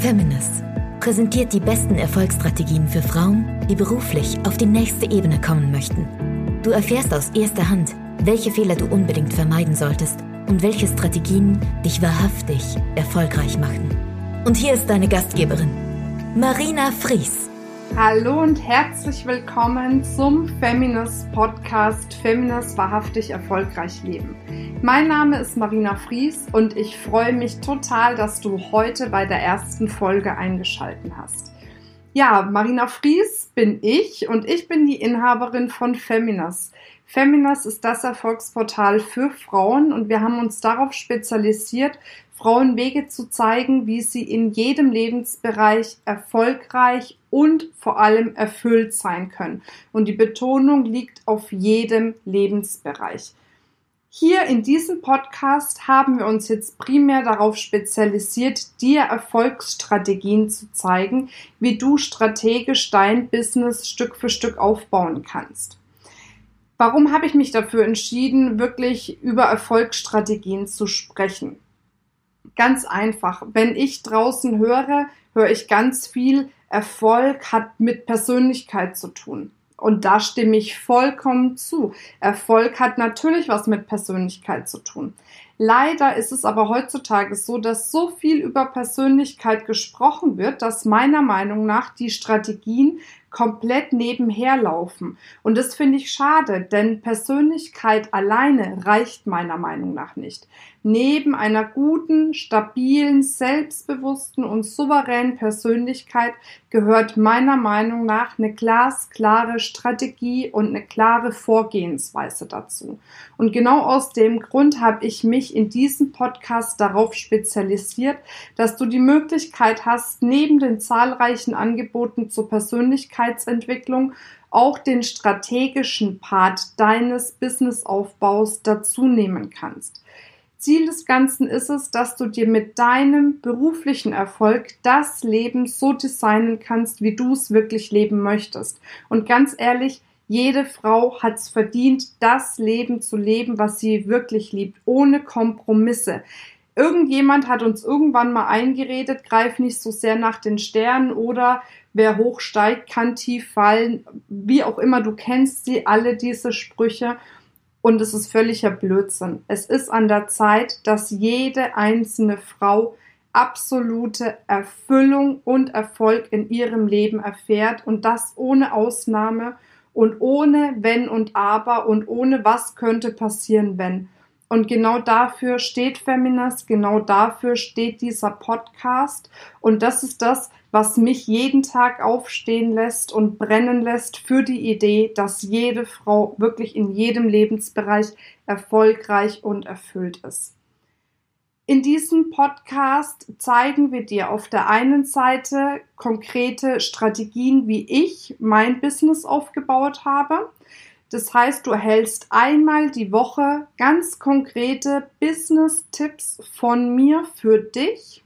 Feminist präsentiert die besten Erfolgsstrategien für Frauen, die beruflich auf die nächste Ebene kommen möchten. Du erfährst aus erster Hand, welche Fehler du unbedingt vermeiden solltest und welche Strategien dich wahrhaftig erfolgreich machen. Und hier ist deine Gastgeberin, Marina Fries. Hallo und herzlich willkommen zum Feminist Podcast Feminist wahrhaftig erfolgreich leben. Mein Name ist Marina Fries und ich freue mich total, dass du heute bei der ersten Folge eingeschalten hast. Ja, Marina Fries bin ich und ich bin die Inhaberin von Feminas. Feminas ist das Erfolgsportal für Frauen und wir haben uns darauf spezialisiert, Frauen Wege zu zeigen, wie sie in jedem Lebensbereich erfolgreich und vor allem erfüllt sein können. Und die Betonung liegt auf jedem Lebensbereich. Hier in diesem Podcast haben wir uns jetzt primär darauf spezialisiert, dir Erfolgsstrategien zu zeigen, wie du strategisch dein Business Stück für Stück aufbauen kannst. Warum habe ich mich dafür entschieden, wirklich über Erfolgsstrategien zu sprechen? Ganz einfach. Wenn ich draußen höre, höre ich ganz viel, Erfolg hat mit Persönlichkeit zu tun. Und da stimme ich vollkommen zu. Erfolg hat natürlich was mit Persönlichkeit zu tun. Leider ist es aber heutzutage so, dass so viel über Persönlichkeit gesprochen wird, dass meiner Meinung nach die Strategien komplett nebenher laufen. Und das finde ich schade, denn Persönlichkeit alleine reicht meiner Meinung nach nicht. Neben einer guten, stabilen, selbstbewussten und souveränen Persönlichkeit gehört meiner Meinung nach eine glasklare Strategie und eine klare Vorgehensweise dazu. Und genau aus dem Grund habe ich mich in diesem Podcast darauf spezialisiert, dass du die Möglichkeit hast, neben den zahlreichen Angeboten zur Persönlichkeitsentwicklung auch den strategischen Part deines Businessaufbaus dazu nehmen kannst. Ziel des Ganzen ist es, dass du dir mit deinem beruflichen Erfolg das Leben so designen kannst, wie du es wirklich leben möchtest. Und ganz ehrlich, jede Frau hat es verdient, das Leben zu leben, was sie wirklich liebt, ohne Kompromisse. Irgendjemand hat uns irgendwann mal eingeredet, greif nicht so sehr nach den Sternen oder wer hoch steigt, kann tief fallen. Wie auch immer, du kennst sie alle diese Sprüche. Und es ist völliger Blödsinn. Es ist an der Zeit, dass jede einzelne Frau absolute Erfüllung und Erfolg in ihrem Leben erfährt und das ohne Ausnahme und ohne wenn und aber und ohne was könnte passieren, wenn. Und genau dafür steht Feminist, genau dafür steht dieser Podcast. Und das ist das, was mich jeden Tag aufstehen lässt und brennen lässt für die Idee, dass jede Frau wirklich in jedem Lebensbereich erfolgreich und erfüllt ist. In diesem Podcast zeigen wir dir auf der einen Seite konkrete Strategien, wie ich mein Business aufgebaut habe. Das heißt, du erhältst einmal die Woche ganz konkrete Business-Tipps von mir für dich.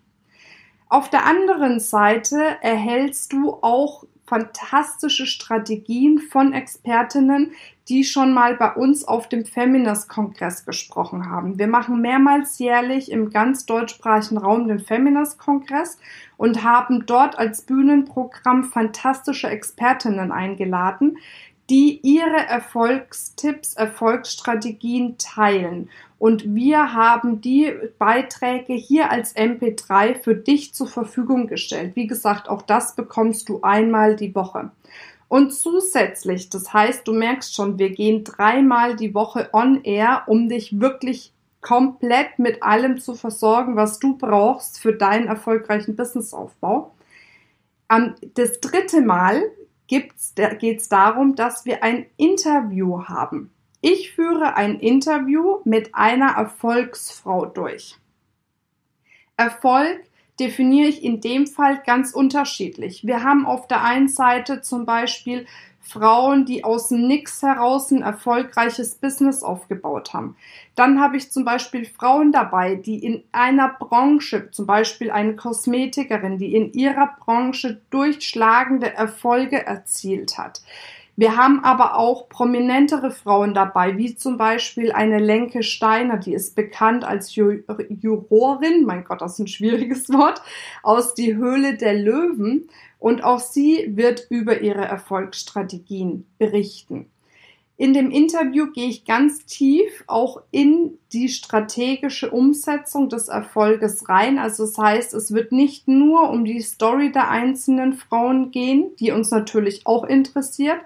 Auf der anderen Seite erhältst du auch fantastische Strategien von Expertinnen, die schon mal bei uns auf dem Feminist-Kongress gesprochen haben. Wir machen mehrmals jährlich im ganz deutschsprachigen Raum den Feminist-Kongress und haben dort als Bühnenprogramm fantastische Expertinnen eingeladen, die ihre Erfolgstipps, Erfolgsstrategien teilen. Und wir haben die Beiträge hier als MP3 für dich zur Verfügung gestellt. Wie gesagt, auch das bekommst du einmal die Woche. Und zusätzlich, das heißt, du merkst schon, wir gehen dreimal die Woche on air, um dich wirklich komplett mit allem zu versorgen, was du brauchst für deinen erfolgreichen Businessaufbau. Das dritte Mal geht es darum, dass wir ein Interview haben. Ich führe ein Interview mit einer Erfolgsfrau durch. Erfolg definiere ich in dem Fall ganz unterschiedlich. Wir haben auf der einen Seite zum Beispiel Frauen, die aus dem Nix heraus ein erfolgreiches Business aufgebaut haben. Dann habe ich zum Beispiel Frauen dabei, die in einer Branche, zum Beispiel eine Kosmetikerin, die in ihrer Branche durchschlagende Erfolge erzielt hat. Wir haben aber auch prominentere Frauen dabei, wie zum Beispiel eine Lenke Steiner, die ist bekannt als Ju Jurorin, mein Gott, das ist ein schwieriges Wort, aus die Höhle der Löwen. Und auch sie wird über ihre Erfolgsstrategien berichten. In dem Interview gehe ich ganz tief auch in die strategische Umsetzung des Erfolges rein. Also das heißt, es wird nicht nur um die Story der einzelnen Frauen gehen, die uns natürlich auch interessiert,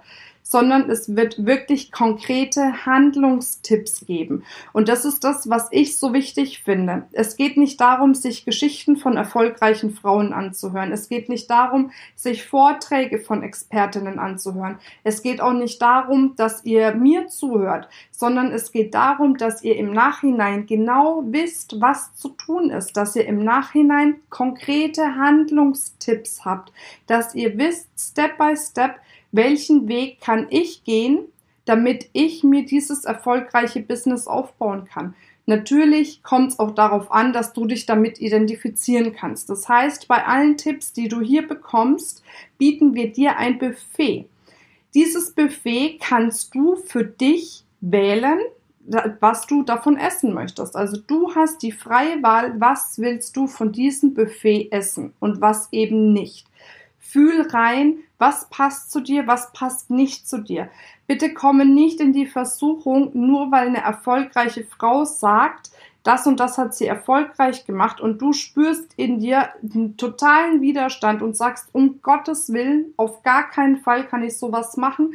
sondern es wird wirklich konkrete Handlungstipps geben. Und das ist das, was ich so wichtig finde. Es geht nicht darum, sich Geschichten von erfolgreichen Frauen anzuhören. Es geht nicht darum, sich Vorträge von Expertinnen anzuhören. Es geht auch nicht darum, dass ihr mir zuhört, sondern es geht darum, dass ihr im Nachhinein genau wisst, was zu tun ist, dass ihr im Nachhinein konkrete Handlungstipps habt, dass ihr wisst, Step by Step, welchen Weg kann ich gehen, damit ich mir dieses erfolgreiche Business aufbauen kann. Natürlich kommt es auch darauf an, dass du dich damit identifizieren kannst. Das heißt, bei allen Tipps, die du hier bekommst, bieten wir dir ein Buffet. Dieses Buffet kannst du für dich wählen, was du davon essen möchtest. Also du hast die freie Wahl, was willst du von diesem Buffet essen und was eben nicht. Fühl rein, was passt zu dir, was passt nicht zu dir. Bitte komme nicht in die Versuchung, nur weil eine erfolgreiche Frau sagt, das und das hat sie erfolgreich gemacht und du spürst in dir einen totalen Widerstand und sagst, um Gottes Willen, auf gar keinen Fall kann ich sowas machen,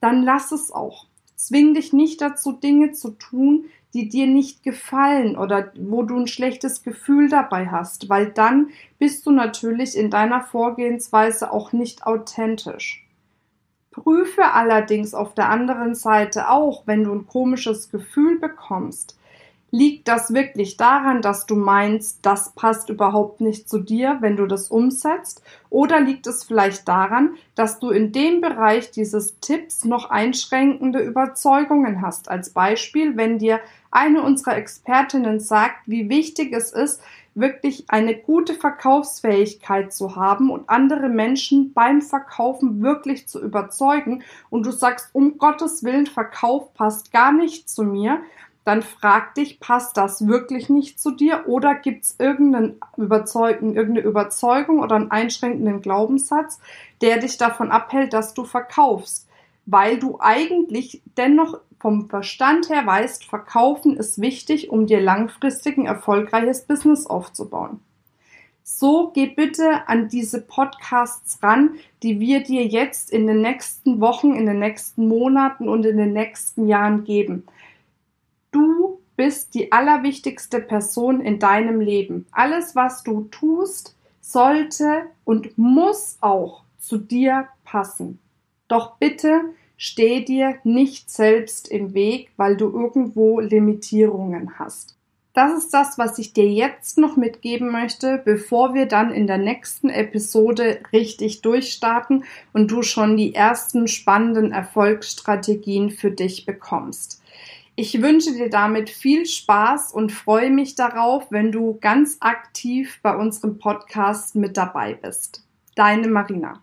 dann lass es auch. Zwing dich nicht dazu, Dinge zu tun, die dir nicht gefallen oder wo du ein schlechtes Gefühl dabei hast, weil dann bist du natürlich in deiner Vorgehensweise auch nicht authentisch. Prüfe allerdings auf der anderen Seite auch, wenn du ein komisches Gefühl bekommst, Liegt das wirklich daran, dass du meinst, das passt überhaupt nicht zu dir, wenn du das umsetzt? Oder liegt es vielleicht daran, dass du in dem Bereich dieses Tipps noch einschränkende Überzeugungen hast? Als Beispiel, wenn dir eine unserer Expertinnen sagt, wie wichtig es ist, wirklich eine gute Verkaufsfähigkeit zu haben und andere Menschen beim Verkaufen wirklich zu überzeugen und du sagst, um Gottes Willen, Verkauf passt gar nicht zu mir, dann frag dich, passt das wirklich nicht zu dir oder gibt es irgendeine Überzeugung oder einen einschränkenden Glaubenssatz, der dich davon abhält, dass du verkaufst, weil du eigentlich dennoch vom Verstand her weißt, verkaufen ist wichtig, um dir langfristig ein erfolgreiches Business aufzubauen. So geh bitte an diese Podcasts ran, die wir dir jetzt in den nächsten Wochen, in den nächsten Monaten und in den nächsten Jahren geben. Bist die allerwichtigste Person in deinem Leben. Alles, was du tust, sollte und muss auch zu dir passen. Doch bitte steh dir nicht selbst im Weg, weil du irgendwo Limitierungen hast. Das ist das, was ich dir jetzt noch mitgeben möchte, bevor wir dann in der nächsten Episode richtig durchstarten und du schon die ersten spannenden Erfolgsstrategien für dich bekommst. Ich wünsche dir damit viel Spaß und freue mich darauf, wenn du ganz aktiv bei unserem Podcast mit dabei bist. Deine Marina.